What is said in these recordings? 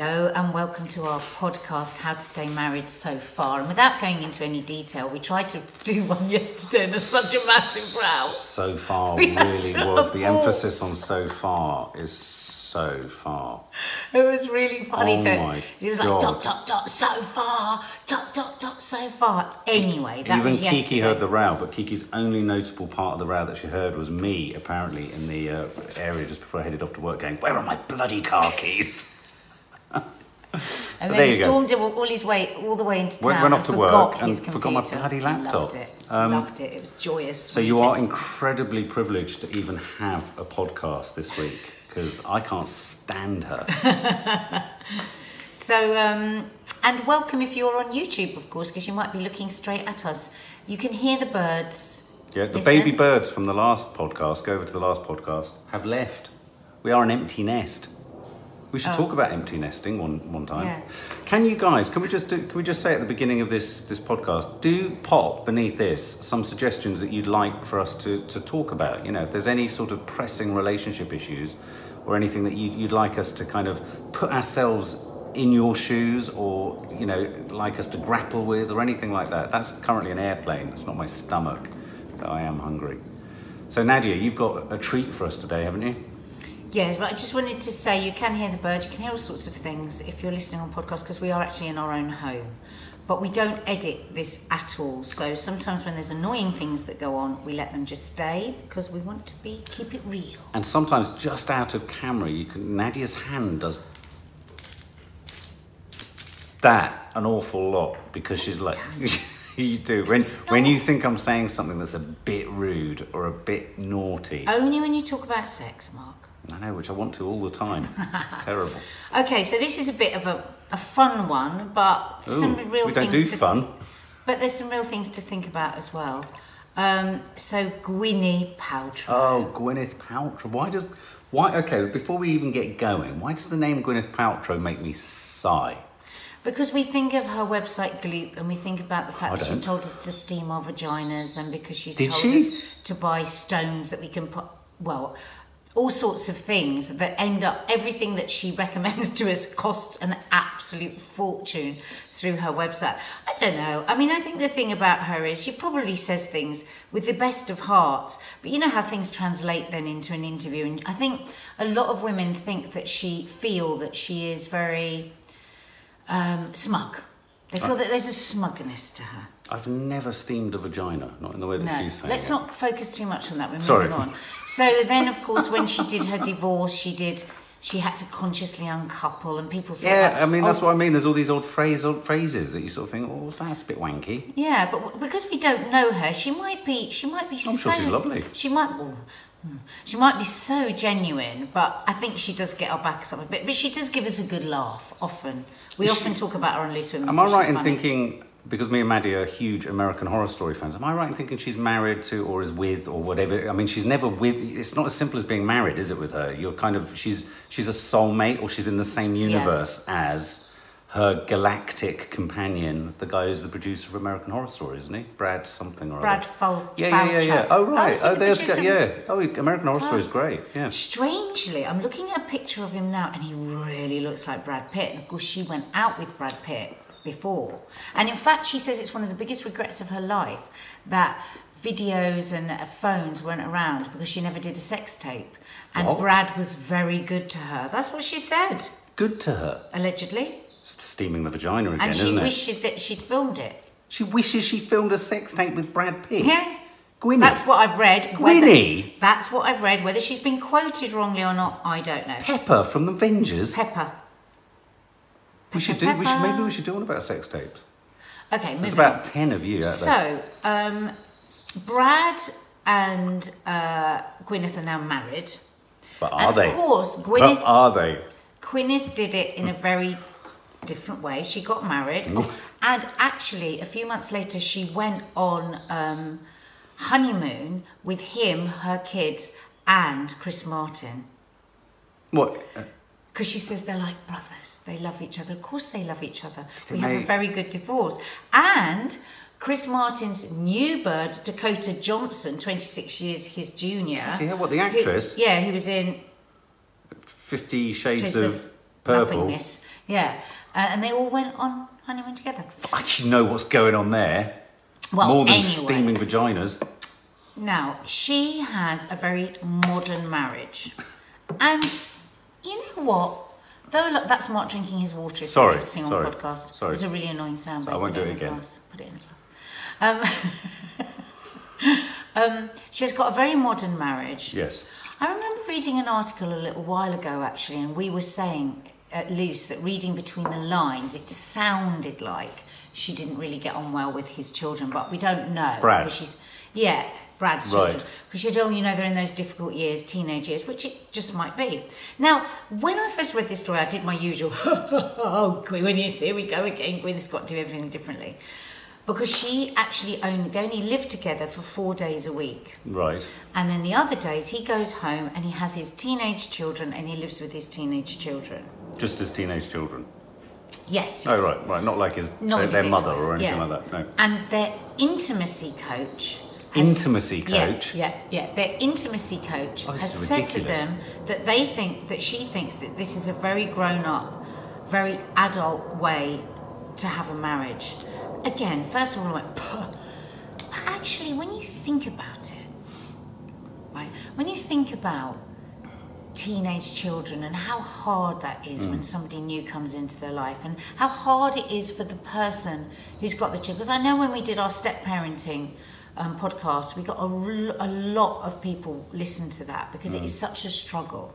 Hello and welcome to our podcast, How to Stay Married So Far. And without going into any detail, we tried to do one yesterday and there's such a massive row. So far We really was. The emphasis on so far is so far. It was really funny. Oh so my it was like dot dot dot so far, dot dot dot so far. Anyway, that Even was Kiki yesterday. heard the row, but Kiki's only notable part of the row that she heard was me, apparently, in the uh, area just before I headed off to work, going, "Where are my bloody car keys?" and so then there he you go. stormed it all his way all the way into town. Went- went off to work and forgot my bloody laptop. Loved it. Um, loved it. It was joyous. So you are incredibly privileged to even have a podcast this week because I can't stand her. So, um, and welcome if you're on YouTube, of course, because you might be looking straight at us. You can hear the birds. Yeah, the Listen. baby birds from the last podcast, go over to the last podcast, have left. We are an empty nest. We should talk oh. about empty nesting one, one time. Oh. Yeah. Can you guys, can we just do, can we just say at the beginning of this this podcast, do pop beneath this some suggestions that you'd like for us to, to talk about? You know, if there's any sort of pressing relationship issues or anything that you, you'd like us to kind of put ourselves in your shoes or, you know, like us to grapple with or anything like that. That's currently an airplane. It's not my stomach. But I am hungry. So Nadia, you've got a treat for us today, haven't you? Yes, but I just wanted to say you can hear the birds, you can hear all sorts of things if you're listening on podcast because we are actually in our own home. But we don't edit this at all. So sometimes when there's annoying things that go on, we let them just stay because we want to be keep it real. And sometimes just out of camera, you can Nadia's hand does that an awful lot because she's like you do when when you think I'm saying something that's a bit rude or a bit naughty. Only when you talk about sex, Mark. I know, which I want to all the time. It's terrible. Okay, so this is a bit of a, a fun one, but some real we things don't do to, fun. But there's some real things to think about as well. Um, so Gwyneth Paltrow. Oh, Gwyneth Paltrow. Why does why? Okay, before we even get going, why does the name Gwyneth Paltrow make me sigh? Because we think of her website Goop and we think about the fact I that she's don't. told us to steam our vaginas and because she's Did told she? us to buy stones that we can put, well, all sorts of things that end up, everything that she recommends to us costs an absolute fortune through her website. I don't know. I mean, I think the thing about her is she probably says things with the best of hearts, but you know how things translate then into an interview. And I think a lot of women think that she feel that she is very um, smug. They feel that there's a smugness to her. I've never steamed a vagina, not in the way that No, she's saying let's it. not focus too much on that. We're Sorry. moving on. So then, of course, when she did her divorce, she did. She had to consciously uncouple, and people thought. Yeah, like, I mean that's oh, what I mean. There's all these old phrase, old phrases that you sort of think, oh, that's a bit wanky. Yeah, but w- because we don't know her, she might be. She might be. I'm so, sure she's lovely. She might. Well, hmm, she might be so genuine, but I think she does get our backs up a bit. But she does give us a good laugh often. We often talk about her on Loose Women. Am I right in funny. thinking because me and Maddie are huge American Horror Story fans? Am I right in thinking she's married to or is with or whatever? I mean, she's never with. It's not as simple as being married, is it? With her, you're kind of she's she's a soulmate or she's in the same universe as her galactic companion, the guy who's the producer of American Horror Story, isn't he? Brad something or Brad other. Fal- Yeah, yeah, yeah, yeah. Oh right. he Oh, the there's producer? yeah. Oh, American Horror Story is great. Yeah. Strangely, I'm looking at a picture of him now, and he really looks like Brad Pitt. And of course, she went out with Brad Pitt before, and in fact, she says it's one of the biggest regrets of her life that videos and uh, phones weren't around because she never did a sex tape, and What? Brad was very good to her. That's what she said, Good to her. allegedly, steaming the vagina again, and she isn't it? wished she'd- that she'd filmed it. She wishes she filmed a sex tape with Brad Pitt. Yeah. Gwyneth. That's what I've read. Whether- Gwynnie? That's what I've read. Whether she's been quoted wrongly or not, I don't know. Pepper from the Avengers. Pepper. we should Pepper, do. We should, maybe we should do one about sex tapes. Okay, There's about on. ten of you out there. So, um, Brad and uh, Gwyneth are now married. But and are they? Of course, Gwyneth. But Gwyneth, are they? Gwyneth did it in a very different way. She got married, and actually, a few months later, she went on um, honeymoon with him, her kids, and Chris Martin. What? Because she says they're like brothers. They love each other. Of course, they love each other. We have they- a very good divorce. And Chris Martin's new bird, Dakota Johnson, 26 years his junior. Dear, what, the who- actress? yeah, he was in Fifty Shades Shades of, of Purple. Nothingness. Yeah, uh, and they all went on honeymoon together. I actually know what's going on there. Well, More than anyway. steaming vaginas. Now, she has a very modern marriage. And you know what? Though look, that's Mark drinking his water. Sorry, you sing on sorry, the podcast. sorry. It's a really annoying sound. I won't do it a again. glass, Put it in the glass. Um, um, she's got a very modern marriage. Yes. I remember reading an article a little while ago, actually, and we were saying at Loose that reading between the lines, it sounded like she didn't really get on well with his children, but we don't know. Brad. because She's, yeah, Brad's Right. children. Because she said, oh, you know, they're in those difficult years, teenage years, which it just might be. Now, when I first read this story, I did my usual, oh, Gwyneth, here we go again. Gwyneth's got to do everything differently. Because she actually only, they only live together for four days a week. Right. And then the other days, he goes home and he has his teenage children and he lives with his teenage children. Just as teenage children. Yes. Oh, right, right. Not like his, Not their, with their mother or anything yeah. like that. No. And their intimacy coach. has- Intimacy Yeah, coach? Yeah, yeah. Their intimacy coach Oh, has said to them that they think that she thinks that this is a very grown up, very adult way to have a marriage. Again, first of all, I went, "Puh." But actually, when you think about it, right, when you think about teenage children and how hard that is Mm. when somebody new comes into their life and how hard it is for the person who's got the children. Because I know when we did our step parenting um, podcast, we got a, r- a lot of people listen to that because it is Mm. such a struggle.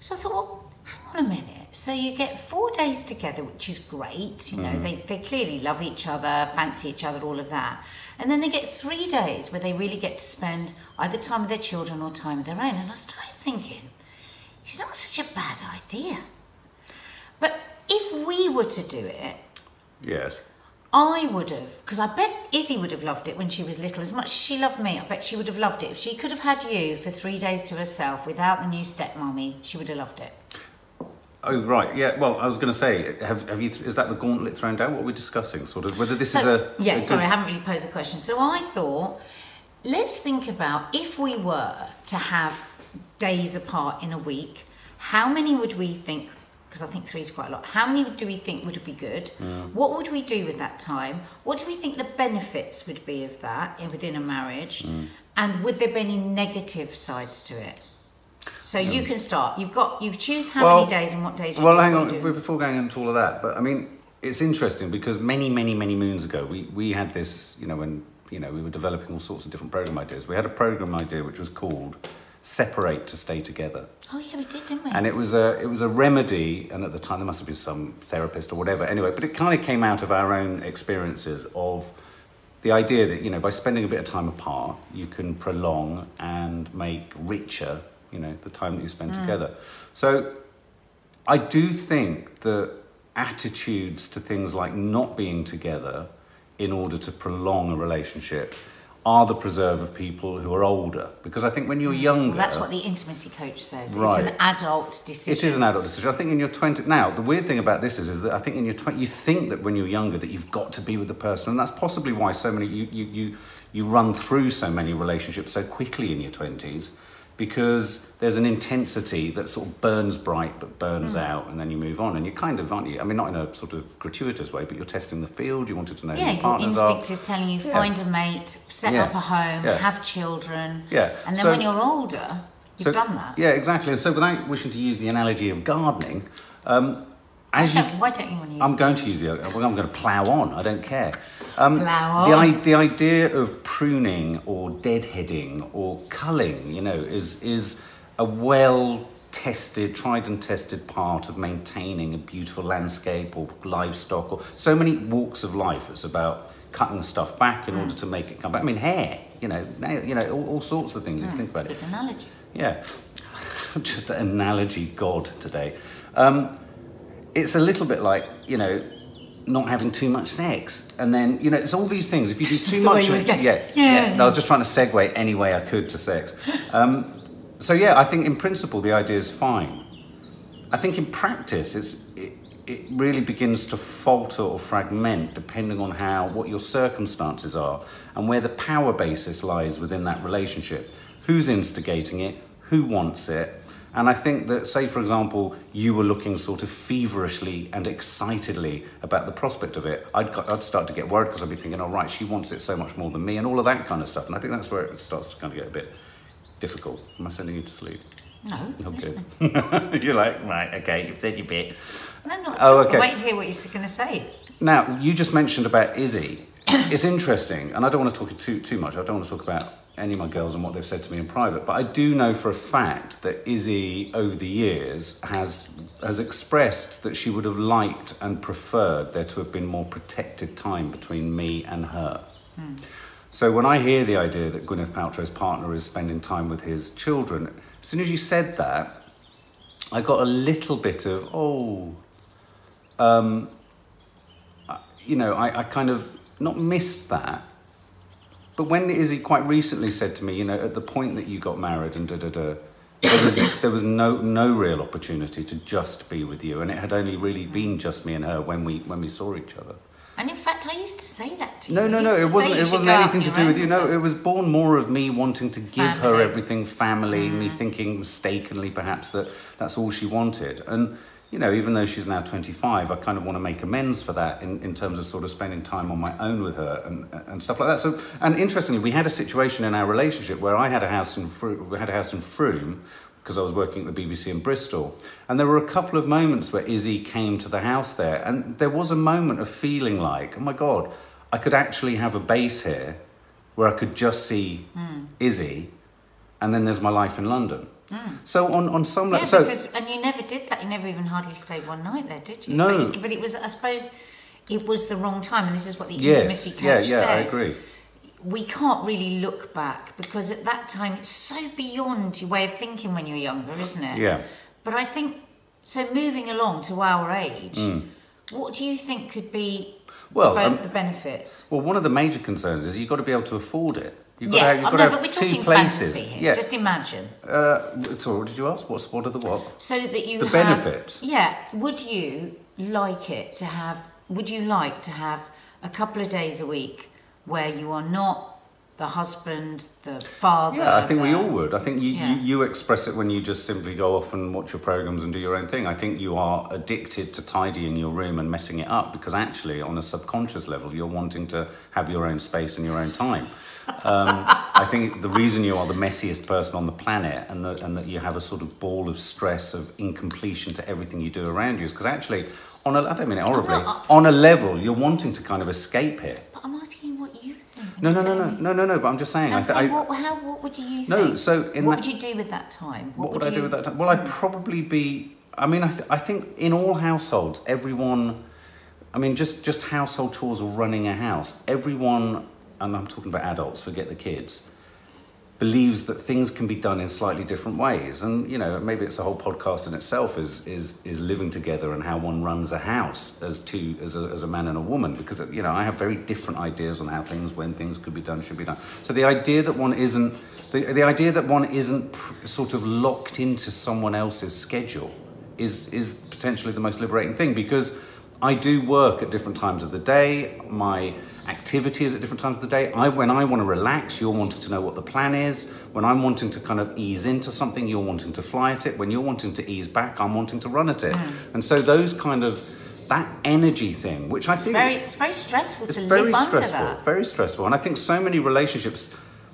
So I thought, well, hang on a minute. So you get four days together, which is great. You know, Mm. they, they clearly love each other, fancy each other, all of that. And then they get three days where they really get to spend either time with their children or time of their own. And I started thinking, it's not such a bad idea. But if we were to do it, Yes. I would have, because I bet Izzy would have loved it when she was little. As much as she loved me, I bet she would have loved it. If she could have had you for three days to herself without the new stepmommy, she would have loved it. Oh, right. Yeah. Well, I was going to say, have, have you? Is that the gauntlet thrown down? What are we discussing? Sort of whether this is So, a yeah, a sorry, I haven't really posed a question. So I thought, let's think about if we were to have days apart in a week, how many would we think? Because I think three is quite a lot. How many do we think would be good? What would we do with that time? What do we think the benefits would be of that within a marriage? Mm. And would there be any negative sides to it? So you can start. You've got you choose how Well- many days and what days. You Well, hang on. Before going into all of that, but I mean, it's interesting because many, many, many moons ago, we, we had this. You know, when you know we were developing all sorts of different program ideas. We had a program idea which was called "Separate to Stay Together." Oh yeah, we did, didn't we? and it was a it was a remedy and at the time there must have been some therapist or whatever anyway but it kind of came out of our own experiences of the idea that you know by spending a bit of time apart you can prolong and make richer you know the time that you spend mm. together so i do think that attitudes to things like not being together in order to prolong a relationship are the preserve of people who are older because i think when you're mm, younger Well, that's what the intimacy coach says. Right. It's an adult decision. it is an adult decision. I think in your 20s. Now, the weird thing about this is, is that I think in your 20s, you think that when you're younger that you've got to be with the person. And that's possibly why so many, you, you, you, you run through so many relationships so quickly in your 20s because there's an intensity that sort of burns bright but burns Hmm. out and then you move on. And you kind of, aren't you? I mean, not in a sort of gratuitous way, but you're testing the field. You wanted to know Yeah, your your partners instinct are. is telling you Yeah. find a mate, set Yeah. up a home, Yeah. have children. Yeah. And then So- when you're older, you've So- done that. Yeah, exactly. And so without wishing to use the analogy of gardening, um, as you why don't you want to use I'm going to use the. I'm going to plough on. I don't care. Um, Plough the, on. i- the idea of pruning or deadheading or culling, you know, is is a well tested, tried and tested part of maintaining a beautiful landscape or livestock or so many walks of life. It's about cutting stuff back in order to make it come back. I mean, hair, you know, nail, you know, all, all sorts of things. If you think about it. Analogy. Yeah, just an analogy god today. Um, it's a little bit like you know, not having too much sex, and then you know, it's all these things. If you do too much, of it- yeah, yeah. No, I was just trying to segue any way I could to sex. Um, so yeah, I think in principle the idea is fine. I think in practice it's it, it really begins to falter or fragment depending on how what your circumstances are and where the power basis lies within that relationship. Who's instigating it? Who wants it? And I think that, say, for example, you were looking sort of feverishly and excitedly about the prospect of it, I'd, I'd start to get worried because I'd be thinking, oh, right, she wants it so much more than me, and all of that kind of stuff. And I think that's where it starts to kind of get a bit difficult. Am I sending you to sleep? No, Oh, listen. good. You're like, right, okay, you've said your bit. No, not Oh, okay. Wait to hear what you're going to say. Now, you just mentioned about Izzy. it's interesting, and I don't want to talk too too much. I don't want to talk about any of my girls and what they've said to me in private, but I do know for a fact that Izzy, over the years, has has expressed that she would have liked and preferred there to have been more protected time between me and her. Hmm. So when I hear the idea that Gwyneth Paltrow's partner is spending time with his children, as soon as you said that, I got a little bit of oh um, you know, I, I kind of not missed that. But when Izzy quite recently said to me, you know, at the point that you got married and da da da, there was, there was no, no real opportunity to just be with you. And it had only really been just me and her when we, when we saw each other. And in fact, I used to say that to you. No, no, no, it wasn't, it wasn't anything to do with you. No, it was born more of me wanting to give her everything family, me mm. thinking mistakenly perhaps that that's all she wanted. And, you know, even though she's now 25, I kind of want to make amends for that in, in terms of sort of spending time on my own with her and, and stuff like that. So, and interestingly, we had a situation in our relationship where I had a house in Frome, we had a house in Frome because I was working at the BBC in Bristol. And there were a couple of moments where Izzy came to the house there, and there was a moment of feeling like, oh my God, I could actually have a base here where I could just see Hmm. Izzy, and then there's my life in London. So on, on some. Yeah, so because and you never did that. You never even hardly stayed one night there, did you? No. But it, but it was, I suppose, it was the wrong time, and this is what the yes, intimacy coach yeah, yeah, says. I agree. We can't really look back because at that time it's so beyond your way of thinking when you're younger, isn't it? Yeah. But I think so. Moving along to our age, Hmm. what do you think could be Well, um, the benefits? Well, one of the major concerns is you've got to be able to afford it. You've got yeah, to have, you've got to but have we're two talking places. fantasy here. Yeah. Just imagine. Uh, so what did you ask? What's what are the what? So that you The have, benefits. Yeah. Would you like it to have? Would you like to have a couple of days a week where you are not the husband, the father? Yeah, I think we all would. I think you, Yeah. you, you express it when you just simply go off and watch your programs and do your own thing. I think you are addicted to tidying your room and messing it up because actually, on a subconscious level, you're wanting to have your own space and your own time. Um, I think the reason you are the messiest person on the planet and, that and that you have a sort of ball of stress of incompletion to everything you do around you is because actually, on a, I don't mean it horribly, not- on a level, you're wanting to kind of escape here. But I'm asking you what you think. No, no, no, no, no, no, no. But I'm just saying. I'm I, th- saying, I, what, how, what would you think? No, so in what that- would you do with that time? What would I do with that time? Well, I'd probably be. I mean, I, th- I think in all households, everyone. I mean, just just household chores or running a house. Everyone, and I'm talking about adults. Forget the kids. Believes that things can be done in slightly different ways, and you know maybe it's a whole podcast in itself. Is is is living together and how one runs a house as two as a, as a man and a woman. Because you know I have very different ideas on how things, when things could be done, should be done. So the idea that one isn't the, the idea that one isn't pr- sort of locked into someone else's schedule is is potentially the most liberating thing because I do work at different times of the day. My activity is at different times of the day. I when I want to relax, you're wanting to know what the plan is. When I'm wanting to kind of ease into something, you're wanting to fly at it. When you're wanting to ease back, I'm wanting to run at it. And so those kind of that energy thing, which I think Very, it's very stressful it's to very live under stressful, that. very stressful. And I think so many relationships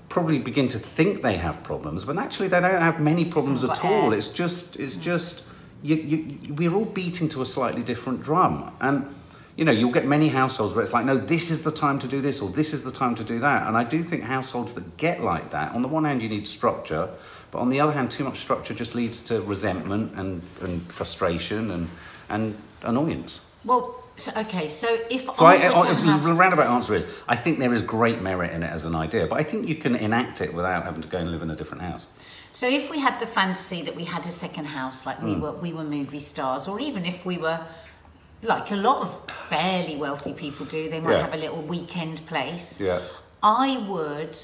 probably begin to think they have problems when actually they don't have many problems at all. air. It's just, it's mm. just, you, you, we're all beating to a slightly different drum. And, you know, you'll get many households where it's like, no, this is the time to do this or this is the time to do that. And I do think households that get like that, on the one hand, you need structure, but on the other hand, too much structure just leads to resentment and, and frustration and, and annoyance. Well, so, okay, so if So I, I, were I, have, the roundabout answer is I think there is great merit in it as an idea, but I think you can enact it without having to go and live in a different house. So if we had the fantasy that we had a second house, like Hmm. we were, we were movie stars, or even if we were, like a lot of fairly wealthy people do, they might Yeah. have a little weekend place. Yeah. I would,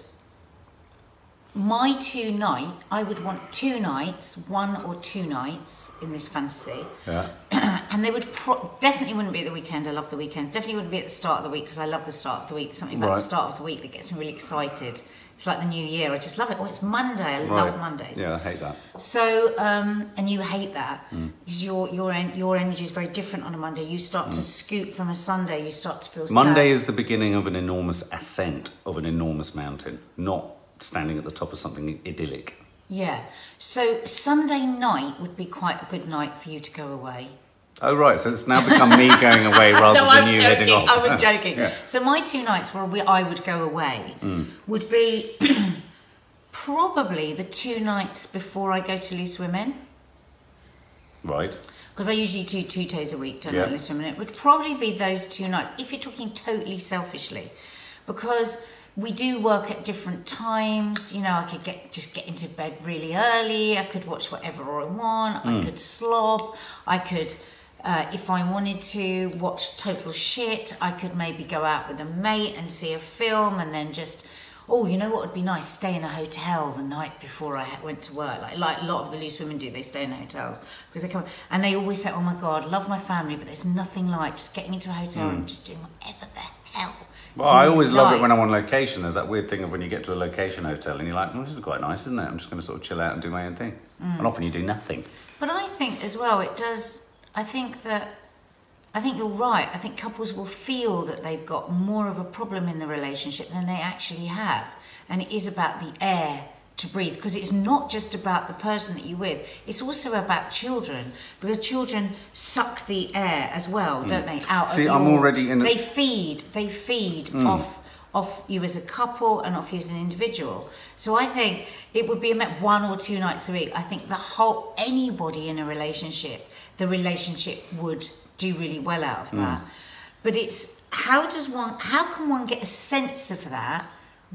my two night, I would want two nights, one or two nights in this fantasy. Yeah. And they would pro- definitely wouldn't be at the weekend. I love the weekends. Definitely wouldn't be at the start of the week because I love the start of the week. Something about Right. the start of the week that gets me really excited. It's like the new year. I just love it. Oh, it's Monday. I Right. love Mondays. Yeah, I hate that. So, um, and you hate that Mm. because your your en- your energy is very different on a Monday. You start to scoot from a Sunday. You start to feel Mm. Monday sad. is the beginning of an enormous ascent of an enormous mountain, not standing at the top of something idyllic. yeah. So Sunday night would be quite a good night for you to go away. Oh, right. So it's now become me going away rather no, than I'm you joking. heading off. I was joking. Yeah. So my two nights where we, I would go away Mm. would be probably the two nights before I go to Loose Women. Right. Because I usually do two days a week, don't Yeah. I, Loose Women? It would probably be those two nights, if you're talking totally selfishly. Because we do work at different times. You know, I could get just get into bed really early. I could watch whatever I want. I could slob. I could, uh, if I wanted to, watch total shit. I could maybe go out with a mate and see a film, and then just, oh, you know what would be nice? Stay in a hotel the night before I went to work. Like like a lot of the loose women do. They stay in hotels because they come and they always say, oh my god, love my family, but there's nothing like just getting into a hotel and just doing whatever the hell. Well, I always love it when I'm on location. There's that weird thing of when you get to a location hotel and you're like, well, this is quite nice, isn't it? I'm just going to sort of chill out and do my own thing. Mm. And often you do nothing. But I think as well, it does. I think that. I think you're right. I think couples will feel that they've got more of a problem in the relationship than they actually have. And it is about the air to breathe because it's not just about the person that you're with, it's also about children because children suck the air as well, don't they? Out Mm. See, of I'm your- already in a- They feed, they feed Mm. off off you as a couple and off you as an individual. So I think it would be about one or two nights a week. I think the whole anybody in a relationship, the relationship would do really well out of Mm. that. But it's how does one how can one get a sense of that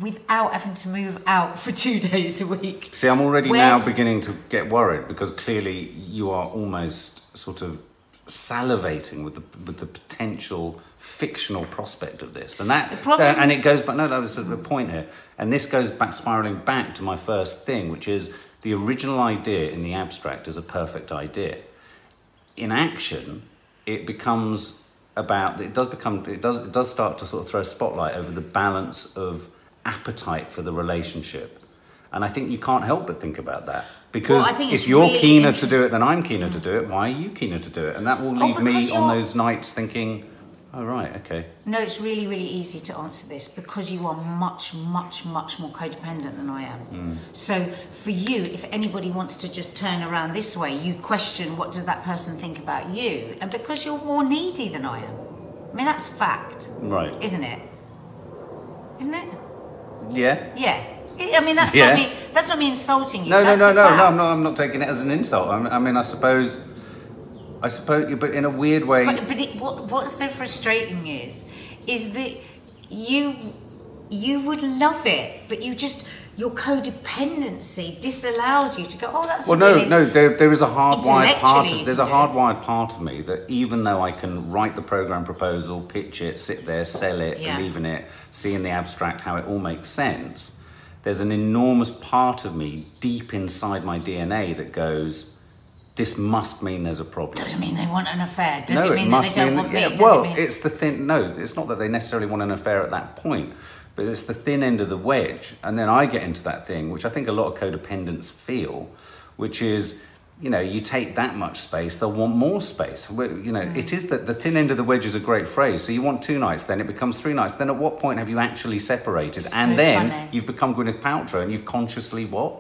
without having to move out for two days a week? See, I'm already Where now do- beginning to get worried because clearly you are almost sort of salivating with the with the potential fictional prospect of this, and that problem- uh, and it goes back. No, that was the the point here, and this goes back spiraling back to my first thing, which is the original idea in the abstract is a perfect idea. In action, it becomes about it does become it does it does start to sort of throw a spotlight over the balance of appetite for the relationship. And i think you can't help but think about that. Because Well, if you're really keener to do it than i'm keener to do it why are you keener to do it? And that will Oh, leave me on those nights thinking oh right okay No, it's really, really easy to answer this because you are much, much, much more codependent than I am. Mm. So for you, if anybody wants to just turn around this way, you question what does that person think about you, and because you're more needy than I am. I mean, that's fact, right isn't it? Isn't it? yeah Yeah. I mean, that's Yeah. not me. That's not me insulting you. no no that's no no no fact. i'm not i'm not taking it as an insult I mean i suppose i suppose but in a weird way But, but it, what, what's so frustrating is, is that you you would love it, but you just your codependency disallows you to go. Oh, that's Well, no, really, no. There, there is a hardwired part. Of, there's a can do it. hardwired part of me that even though I can write the program proposal, pitch it, sit there, sell it, Yeah. believe in it, see in the abstract how it all makes sense, there's an enormous part of me deep inside my DNA that goes, "This must mean there's a problem." Doesn't mean they want an affair. Does no, it mean that they don't mean want me? yeah, well, it mean, it's the thin. No, it's not that they necessarily want an affair at that point, but it's the thin end of the wedge, and then I get into that thing, which I think a lot of codependents feel, which is. You know, you take that much space, they'll want more space. You know, Mm. it is that the thin end of the wedge is a great phrase. So you want two nights, then it becomes three nights. Then at what point have you actually separated? So and then funny. you've become Gwyneth Paltrow, and you've consciously what?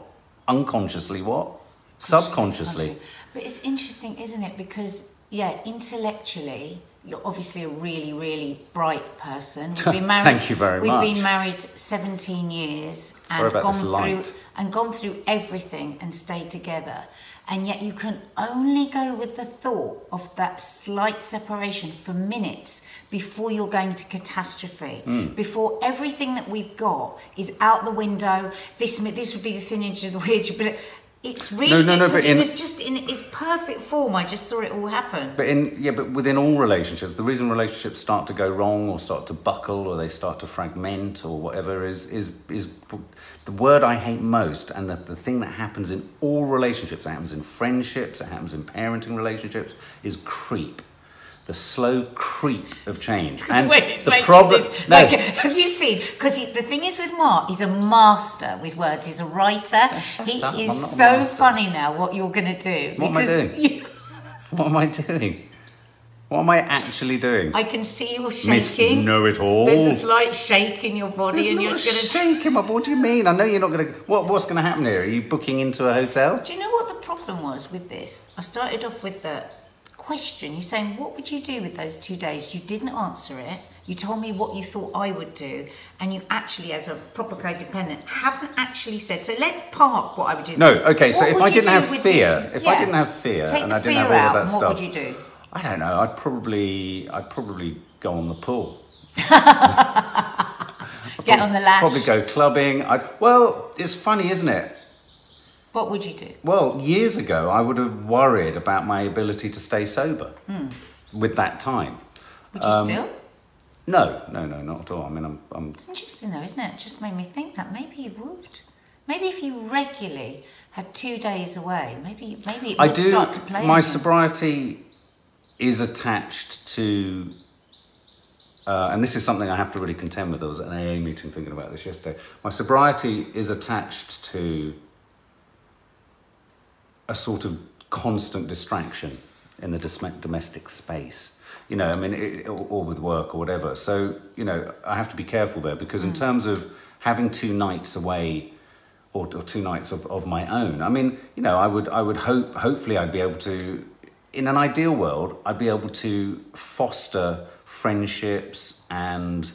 Unconsciously what? Subconsciously. But it's interesting, isn't it? Because yeah, intellectually, you're obviously a really, really bright person. We've been married. Thank you very we've much. been married 17 years Sorry and gone through and gone through everything and stayed together. And yet you can only go with the thought of that slight separation for minutes before you're going to catastrophe. Hmm. Before everything that we've got is out the window. This this would be the thin edge of the wedge, but it's really no, no, because but it in- was just in its perfect form. I just saw it all happen. But in yeah, but within all relationships, the reason relationships start to go wrong or start to buckle or they start to fragment or whatever is is is the word I hate most and the, the thing that happens in all relationships, it happens in friendships, it happens in parenting relationships, is creep. The slow creep of change. the way he's the problem, this- no, like, have you seen? Because the thing is with Mark, he's a master with words. He's a writer. He up, is I'm not a so funny now. What you're going to do? What am I doing? you- what am I doing? What am I actually doing? I can see you Miss shaking. Know It All. There's a slight shake in your body, There's and you're a going to. shake him up. What do you mean? I know you're not going to. What, what's going to happen here? Are you booking into a hotel? Do you know what the problem was with this? I started off with the question. You're saying, what would you do with those two days? You didn't answer it. You told me what you thought I would do, and you actually, as a proper codependent, haven't actually said. So let's park what I would do. No, okay, so if I didn't have fear, if I didn't have fear Take and I didn't have all of that stuff, what would you do? I don't know. I'd probably, I'd probably go on the pool. Get on the lash. Probably go clubbing. I'd, well, it's funny, isn't it? What would you do? Well, years ago, I would have worried about my ability to stay sober with that time. Would you Um, still? No, no, no, not at all. I mean, I'm, I'm It's interesting though, isn't it? It just made me think that maybe you would. Maybe if you regularly had two days away, maybe maybe it I would do. start to play. My sobriety is attached to, uh, and this is something I have to really contend with. I was at an AA meeting thinking about this yesterday. My sobriety is attached to a sort of constant distraction in the domestic space. You know, I mean, it, or, or with work or whatever. So, you know, I have to be careful there because, in mm. terms of having two nights away or, or two nights of, of my own. I mean, you know, I would I would hope hopefully I'd be able to in an ideal world, I'd be able to foster friendships and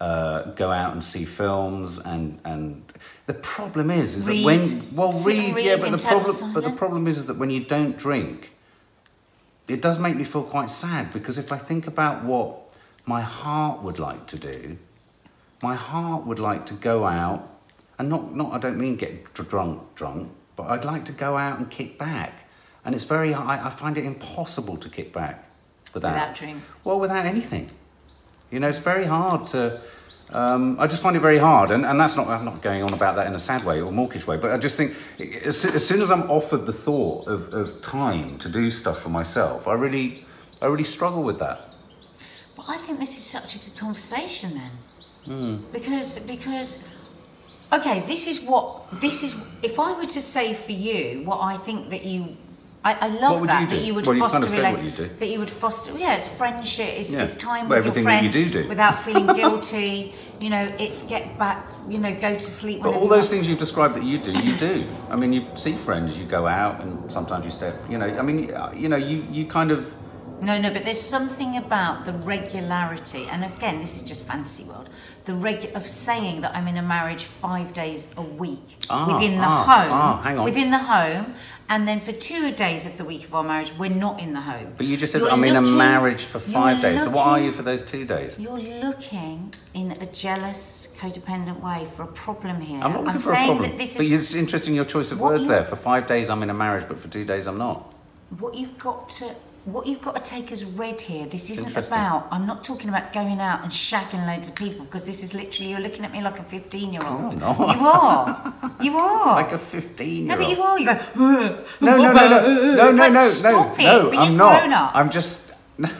uh, go out and see films and and the problem is is Read. that when well Sit read, yeah but the problem but the problem is, is that when you don't drink it does make me feel quite sad because if I think about what my heart would like to do my heart would like to go out and not, not I don't mean get dr- drunk drunk but I'd like to go out and kick back and it's very I, I find it impossible to kick back without Without drink. well without anything you know it's very hard to um, I just find it very hard and, and that's not I'm not going on about that in a sad way or mawkish way but I just think as, as soon as I'm offered the thought of, of time to do stuff for myself I really I really struggle with that But I think this is such a good conversation then. Hmm. Because because okay, this is what this is if I were to say for you what I think that you I, I love that you that you would Well, foster kind of said rela- what you do. that you would foster yeah it's friendship it's, Yeah. it's time Well, with your that you friends do do. without feeling guilty you know it's get back you know go to sleep But all those things you've described that you do, you do. I mean, you see friends, you go out, and sometimes you stay. You know, I mean, you know, you you kind of. No, no, but there's something about the regularity, and again, this is just fantasy world. The regu- of saying that I'm in a marriage five days a week Ah, within the ah, home, ah, hang on. within the home, and then for two days of the week of our marriage, we're not in the home. But you just said You're I'm in a marriage for five days. So what are you for those two days? You're looking in a jealous, codependent way for a problem here. I'm not looking for a saying problem. that this but it's interesting your choice of words you- there. For five days I'm in a marriage, but for two days I'm not. what you've got to what you've got to take as read here this isn't about i'm not talking about going out and shagging loads of people because this is literally you're looking at me like a 15 year old No, I'm you are you are Like a 15 no but you are you go No, no, no, no, no, It's no, like, no, stop no, it, no. be I'm a not. I'm just. No,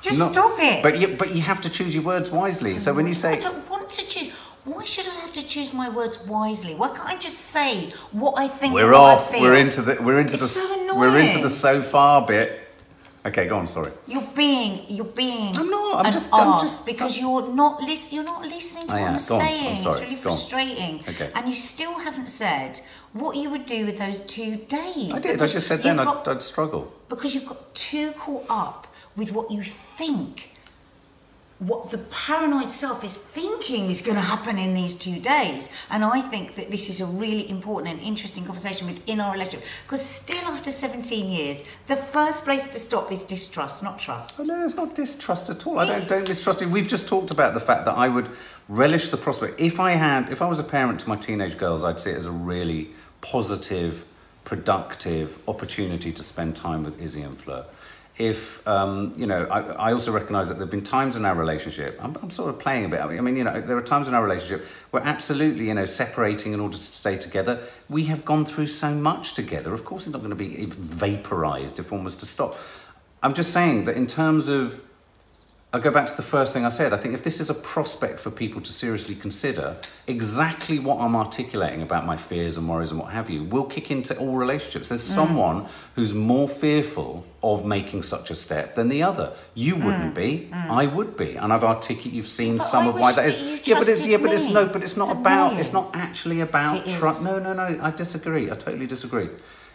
just not- stop it But you, but you have to choose your words wisely. So when you say. i don't want to choose why should I have to choose my words wisely? Why can't I just say what I think? we're off, we're into the, we're into It's the, so we're into the so far bit. Okay, go on. Sorry. You're being, you're being. I'm not, I'm an just- I'm just- because you're not listen. You're not listening to I what am. I'm Go on, I'm saying. sorry. It's really Go on. frustrating. Okay. And you still haven't said what you would do with those two days. I did. I because just said you've then I'd, got- I'd struggle. because you've got too caught up with what you think what the paranoid self is thinking is going to happen in these two days and i think that this is a really important and interesting conversation within our relationship because still after 17 years the first place to stop is distrust not trust Oh, no, it's not distrust at all. I don't, don't distrust you. We've just talked about the fact that I would relish the prospect. If I had, if I was a parent to my teenage girls, I'd see it as a really positive, productive opportunity to spend time with Izzy and Fleur. If, um, you know, I, I also recognise that there have been times in our relationship, I'm, I'm sort of playing a bit. I mean, you know, there are times in our relationship where absolutely, you know, separating in order to stay together, we have gone through so much together. Of course, it's not going to be vaporised if one was to stop. I'm just saying that in terms of, I go back to the first thing I said. I think if this is a prospect for people to seriously consider, exactly what I'm articulating about my fears and worries and what have you will kick into all relationships. There's Mm. someone who's more fearful of making such a step than the other. You Mm. wouldn't be. I would be, and I've articulated. You've seen But some I of why that is. that you yeah, but it's yeah, but it's no, but it's not It's about. It's not actually about. Tru- no, no, no. I disagree. I totally disagree.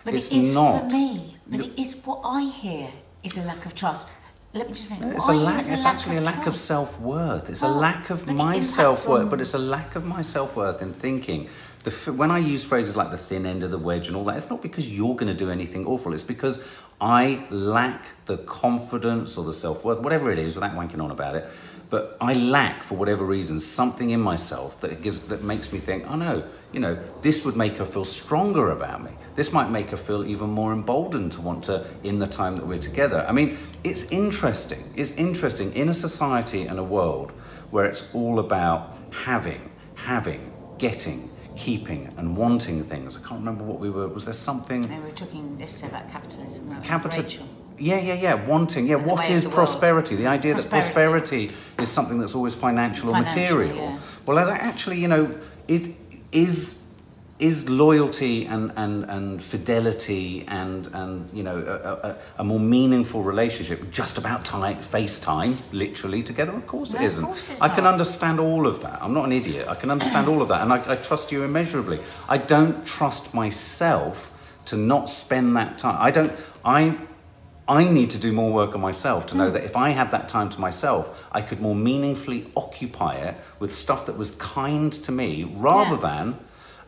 But it's it is not. for me. But it is what I hear is a lack of trust. Let me just finish. It's a I hear lack. is It's actually a lack of self worth. Oh, it's a lack of my self worth. But it's a lack of my self worth in thinking. The f- when I use phrases like the thin end of the wedge and all that, it's not because you're going to do anything awful. It's because I lack the confidence or the self worth, whatever it is, without wanking on about it. But I lack, for whatever reason, something in myself that gives that makes me think, oh no, you know, this would make her feel stronger about me. This might make her feel even more emboldened to want to, in the time that we're together. I mean, it's interesting. It's interesting in a society and a world where it's all about having, having, getting, keeping, and wanting things. I can't remember what we were. Was there something? No, we're talking yesterday about capitalism. weren't? Capital. Yeah, yeah, yeah. Wanting. Yeah. And What is the world. prosperity? The idea that Prosperity. prosperity is something that's always financial or material. yeah. Well, as I actually, you know, it is is loyalty and, and, and fidelity and, and you know a, a, a more meaningful relationship just about time FaceTime literally together? Of course No, it of isn't. course I can not. understand all of that. I'm not an idiot. I can understand all of that and I, I trust you immeasurably. I don't trust myself to not spend that time. I don't I I need to do more work on myself to Hmm. know that if I had that time to myself, I could more meaningfully occupy it with stuff that was kind to me rather Yeah. than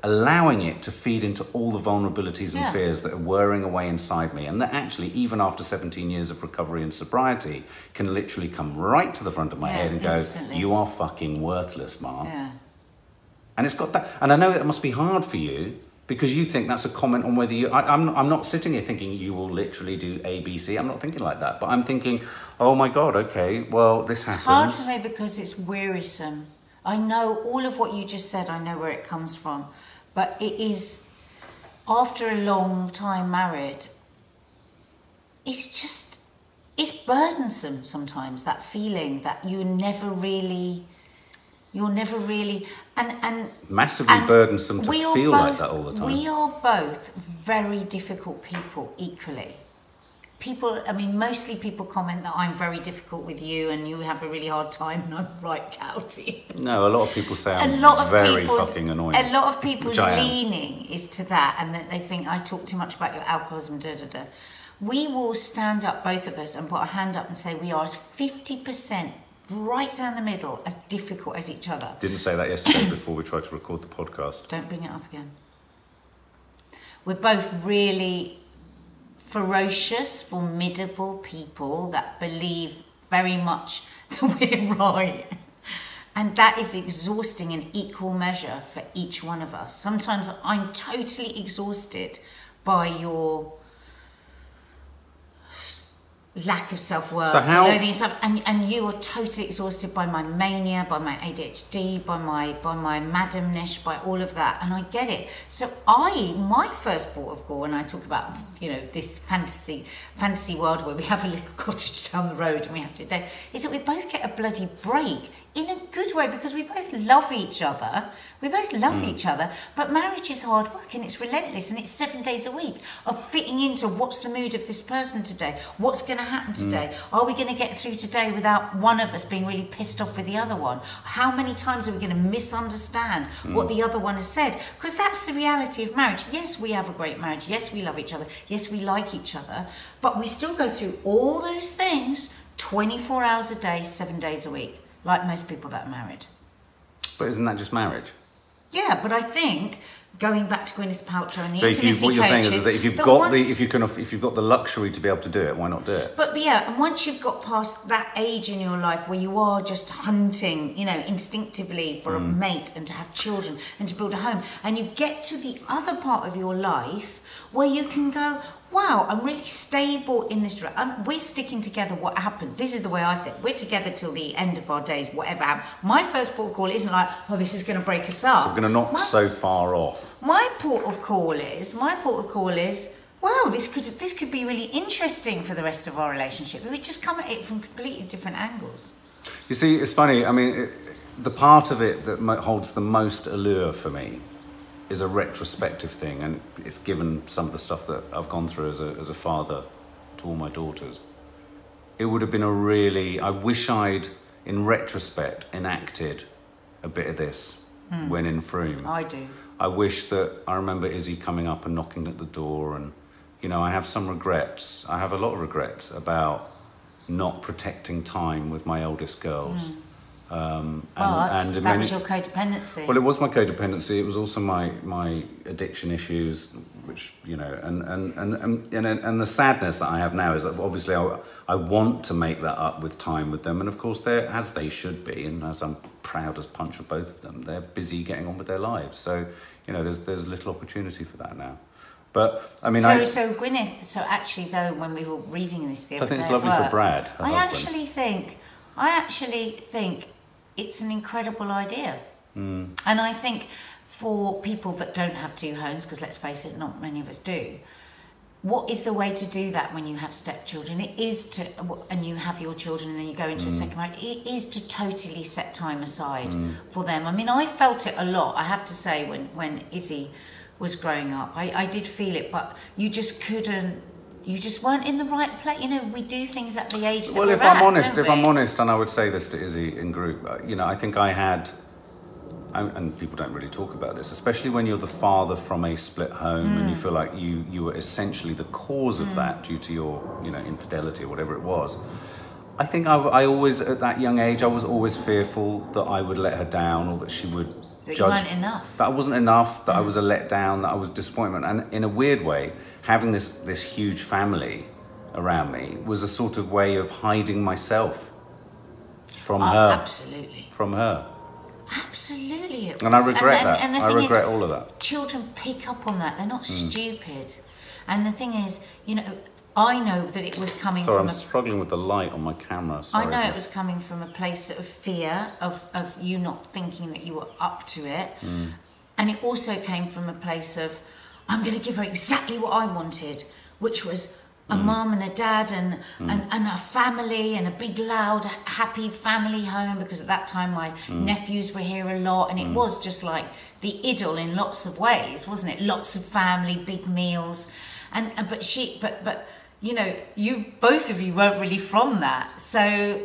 allowing it to feed into all the vulnerabilities and Yeah. fears that are whirring away inside me. And that actually, even after 17 years of recovery and sobriety, can literally come right to the front of my Yeah, head and go. You are fucking worthless, Mark. Yeah. And it's got that. And I know it must be hard for you because you think that's a comment on whether you. I, I'm, not, I'm not sitting here thinking you will literally do A, B, C. I'm not thinking like that. But I'm thinking, oh my God, okay, well, this happens. It's hard for me because it's wearisome. I know all of what you just said, I know where it comes from. But it is, after a long time married, it's just, it's burdensome sometimes, that feeling that you never really, you're never really, and, and Massively and burdensome to feel like that all the time. We are both very difficult people equally. People, I mean, mostly people comment that I'm very difficult with you and you have a really hard time and I'm right couty. no, a lot of people say A I'm lot of very fucking annoying. a lot of people's which I am. leaning is to that and that they think I talk too much about your alcoholism, da da da. We will stand up, both of us, and put our hand up and say we are as 50% right down the middle, as difficult as each other. Didn't say that yesterday before we tried to record the podcast. Don't bring it up again. We're both really ferocious, formidable people that believe very much that we're right. And that is exhausting in equal measure for each one of us. Sometimes I'm totally exhausted by your lack of self-worth, So how- loathing and stuff, and, and you are totally exhausted by my mania, by my ADHD, by my by my madamnish, by all of that, and I get it. So I, my first port of call when I talk about you know this fantasy fantasy world where we have a little cottage down the road and we have to do, is that we both get a bloody break in a good way because we both love each other. We both love Hmm. each other, but marriage is hard work and it's relentless and it's seven days a week of fitting into what's the mood of this person today, what's going to happen Hmm. today, are we going to get through today without one of us being really pissed off with the other one? How many times are we going to misunderstand Hmm. what the other one has said? Because that's the reality of marriage. Yes, we have a great marriage. Yes, we love each other. Yes, we like each other, but we still go through all those things 24 hours a day, seven days a week, like most people that are married. But isn't that just marriage? Yeah, but I think going back to Gwyneth Paltrow and the So if you, intimacy what you're saying is, is that if you've got the if you can if you've got the luxury to be able to do it, why not do it? But, but yeah, and once you've got past that age in your life where you are just hunting, you know, instinctively for a Mm. mate and to have children and to build a home, and you get to the other part of your life where you can go, wow, I'm really stable in this. And we're sticking together. What happened? This is the way I said. We're together till the end of our days, whatever happened. My first port of call isn't like, oh, this is going to break us up. So we're going to knock My- so far off. my port of call is my port of call is wow, this could this could be really interesting for the rest of our relationship. We just come at it from completely different angles. You see, it's funny. I mean, it, the part of it that holds the most allure for me is a retrospective thing, and it's given some of the stuff that I've gone through as a, as a father to all my daughters. It would have been a really. I wish I'd, in retrospect, enacted a bit of this hmm. when in Frome. I do. I wish that I remember Izzy coming up and knocking at the door, and you know, I have some regrets. I have a lot of regrets about not protecting time with my eldest girls. Hmm. Um, and, and that many- was your codependency. well, it was my codependency. It was also my my addiction issues, which you know, and and and and and, and the sadness that I have now is that obviously I, I want to make that up with time with them, and of course they're as they should be, and as I'm proud as punch of both of them, they're busy getting on with their lives. So you know, there's there's little opportunity for that now. But I mean, so, I, so Gwyneth. So actually, though, when we were reading this the I think it's lovely for Brad, I husband. actually think, I actually think it's an incredible idea, Hmm. and I think for people that don't have two homes, because let's face it, not many of us do. What is the way to do that when you have stepchildren? It is to, and you have your children, and then you go into Mm. a second marriage. It is to totally set time aside for them. I mean, I felt it a lot. I have to say, when when Izzy was growing up, I, I did feel it, but you just couldn't. You just weren't in the right place. You know, we do things at the age that well, we're if I'm at, honest, if I'm honest, and I would say this to Izzy in group, uh, you know, I think I had, and and people don't really talk about this, especially when you're the father from a split home and you mm. feel like you you were essentially the cause of mm. that due to your you know infidelity or whatever it was. I think I, I always at that young age I was always fearful that I would let her down or that she would That you judge weren't enough. that I wasn't enough, that I mm. was a letdown, that I was disappointment. And in a weird way, having this, this huge family around me was a sort of way of hiding myself from Oh, her. absolutely, From her. absolutely. it And I regret and, that. And the I thing regret is, all of that. children pick up on that. They're not Hmm. stupid. And the thing is, you know, I know that it was coming Sorry, from I'm a struggling with the light on my camera. Sorry. I know it was coming from a place of fear of, of you not thinking that you were up to it. Mm. And it also came from a place of, I'm going to give her exactly what I wanted, which was a Mm. mum and a dad and, and, and a family and a big, loud, happy family home because at that time my Mm. nephews were here a lot and it was just like the idyll in lots of ways, wasn't it? Lots of family, big meals. And, and but she, but, but, you know, you both of you weren't really from that. So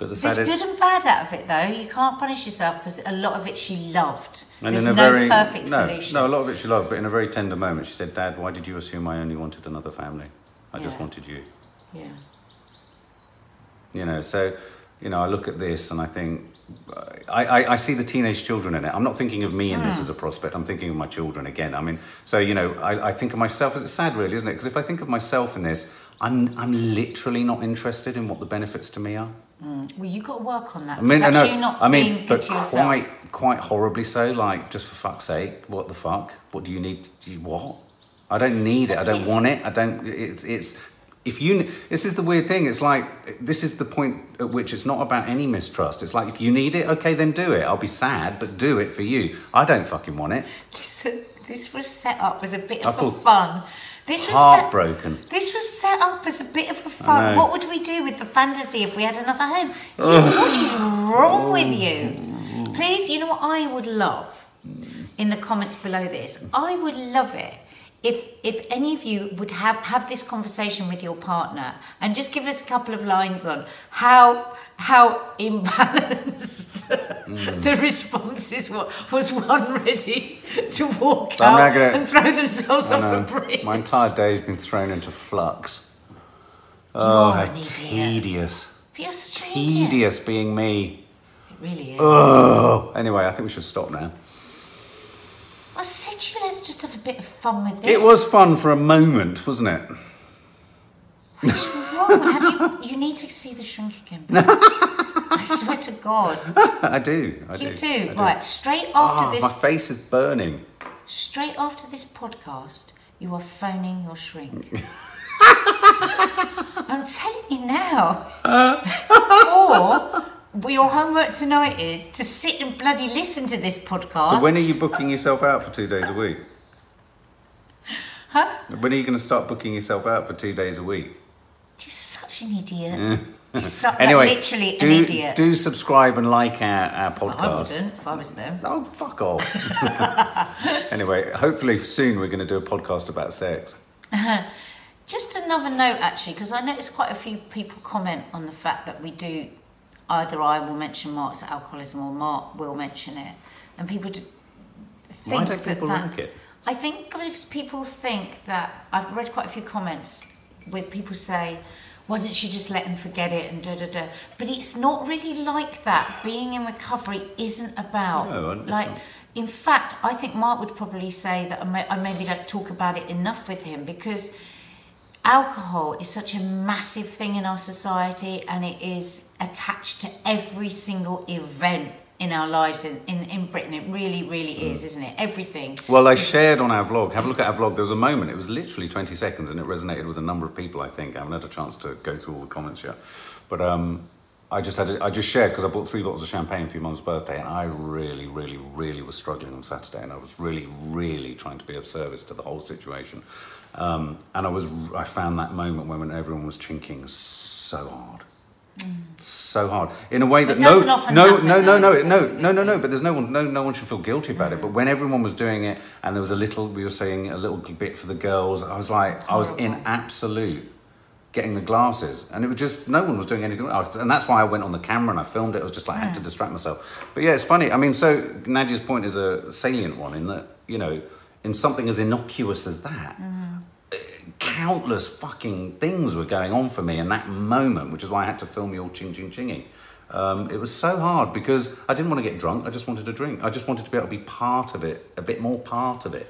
But the there's saddest, good and bad out of it, though. You can't punish yourself because a lot of it she loved. and There's in a no very perfect no, solution. no, a lot of it she loved, but in a very tender moment, she said, "Dad, why did you assume I only wanted another family? I just wanted you." Yeah. You know, so you know, I look at this and I think I, I, I see the teenage children in it. I'm not thinking of me in this Hmm. as a prospect. I'm thinking of my children again. I mean, so you know, I, I think of myself. It's sad, really, isn't it? Because if I think of myself in this, I'm I'm literally not interested in what the benefits to me are. Mm. Well, you've got to work on that. I mean, I know. you not I mean, but quite quite horribly so. Like, just for fuck's sake, what the fuck? What do you need? Do you, what? I don't need it. I don't want it. I don't. It's it's. If you, this is the weird thing. It's like this is the point at which it's not about any mistrust. It's like if you need it, okay, then do it. I'll be sad, but do it for you. I don't fucking want it. Listen, this was set up as a bit I of feel fun. This was Heartbroken. Set, this was set up as a bit of a fun. What would we do with the fantasy if we had another home? You, what is wrong with you? Please, you know what I would love in the comments below this. I would love it if if any of you would have have this conversation with your partner and just give us a couple of lines on how how imbalanced Mm. the responses were. Was one ready to walk I'm out gonna- and throw themselves off a bridge? My entire day's been thrown into flux. You Oh, how tedious. You're such. Tedious being me. It really is. Oh. Anyway, I think we should stop now. I said you, let's just have a bit of fun with this. It was fun for a moment, wasn't it? What's wrong? You, you need to see the shrink again. I swear to God. I do. I You do. do. I Right, straight after Ah, this my face is burning. straight after this podcast, you are phoning your shrink. I'm telling you now. or your homework tonight is to sit and bloody listen to this podcast. So when are you booking yourself out for two days a week? Huh? When are you going to start booking yourself out for two days a week? You're such an idiot. Su- like, Anyway, literally do, an idiot. do subscribe and like our, our I podcast. wouldn't if I was them. Oh, fuck off. anyway, hopefully soon we're going to do a podcast about sex. Just another note, actually, because I noticed quite a few people comment on the fact that we do either I will mention Mark's alcoholism or Mark will mention it, and people do think Why that people that- like it? I think because people think that I've read quite a few comments with people say, "Why didn't she just let him forget it?" and da da da. But it's not really like that. Being in recovery isn't about No, like. not. In fact, I think Mark would probably say that I, may, I maybe don't talk about it enough with him because alcohol is such a massive thing in our society and it is attached to every single event in our lives in, in, in Britain. It really, really Mm. is, isn't it? Everything. Well, I shared on our vlog. Have a look at our vlog. There was a moment. It was literally 20 seconds, and it resonated with a number of people. I think I haven't had a chance to go through all the comments yet, but um, I just had. A, I just shared because I bought three bottles of champagne for your mum's birthday, and I really, really, really was struggling on Saturday, and I was really, really trying to be of service to the whole situation. Um, and I was. I found that moment when everyone was chinking so hard. So hard in a way that no, no, happen, no, no, no, no, no, no, no. But there's no one, no, no one should feel guilty about it. But when everyone was doing it, and there was a little, we were saying a little bit for the girls. I was like, I was in absolute getting the glasses, and it was just no one was doing anything. Was- And that's why I went on the camera and I filmed it. I was just like, I had to distract myself. But yeah, it's funny. I mean, so Nadia's point is a salient one in that you know, in something as innocuous as that countless fucking things were going on for me in that moment, which is why I had to film you all ching ching chinging. Um, it was so hard because I didn't want to get drunk. I just wanted to drink. I just wanted to be able to be part of it, a bit more part of it.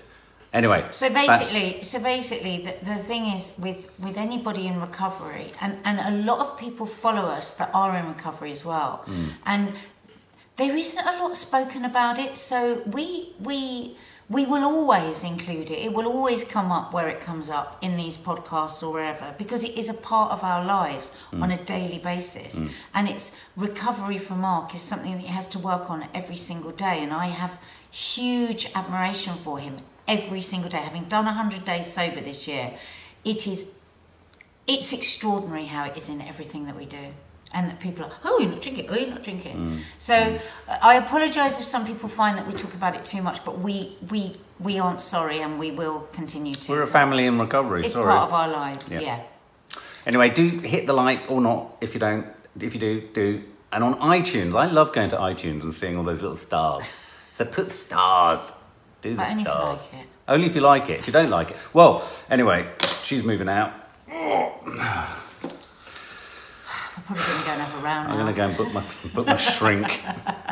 Anyway, So that's- basically, so basically, the, the thing is with with anybody in recovery, and and a lot of people follow us that are in recovery as well, and there isn't a lot spoken about it. So we we we will always include it. It will always come up where it comes up in these podcasts or wherever because it is a part of our lives mm. on a daily basis. Mm. And it's recovery from Mark is something that he has to work on every single day. And I have huge admiration for him every single day. Having done 100 days sober this year, it is it's extraordinary how it is in everything that we do. And that people are, oh, you're not drinking, oh, you're not drinking. Mm. So uh, I apologise if some people find that we talk about it too much, but we we we aren't sorry and we will continue to. we're a family in recovery. It's sorry. part of our lives, Yeah. yeah. Anyway, do hit the like or not. If you don't, if you do, do. And on iTunes, I love going to iTunes and seeing all those little stars. so put stars. Do the But only if you stars. like it. Only if you like it. If you don't like it, well, anyway, she's moving out. Probably going to go and have a round I'm now. going to go and book my book my shrink.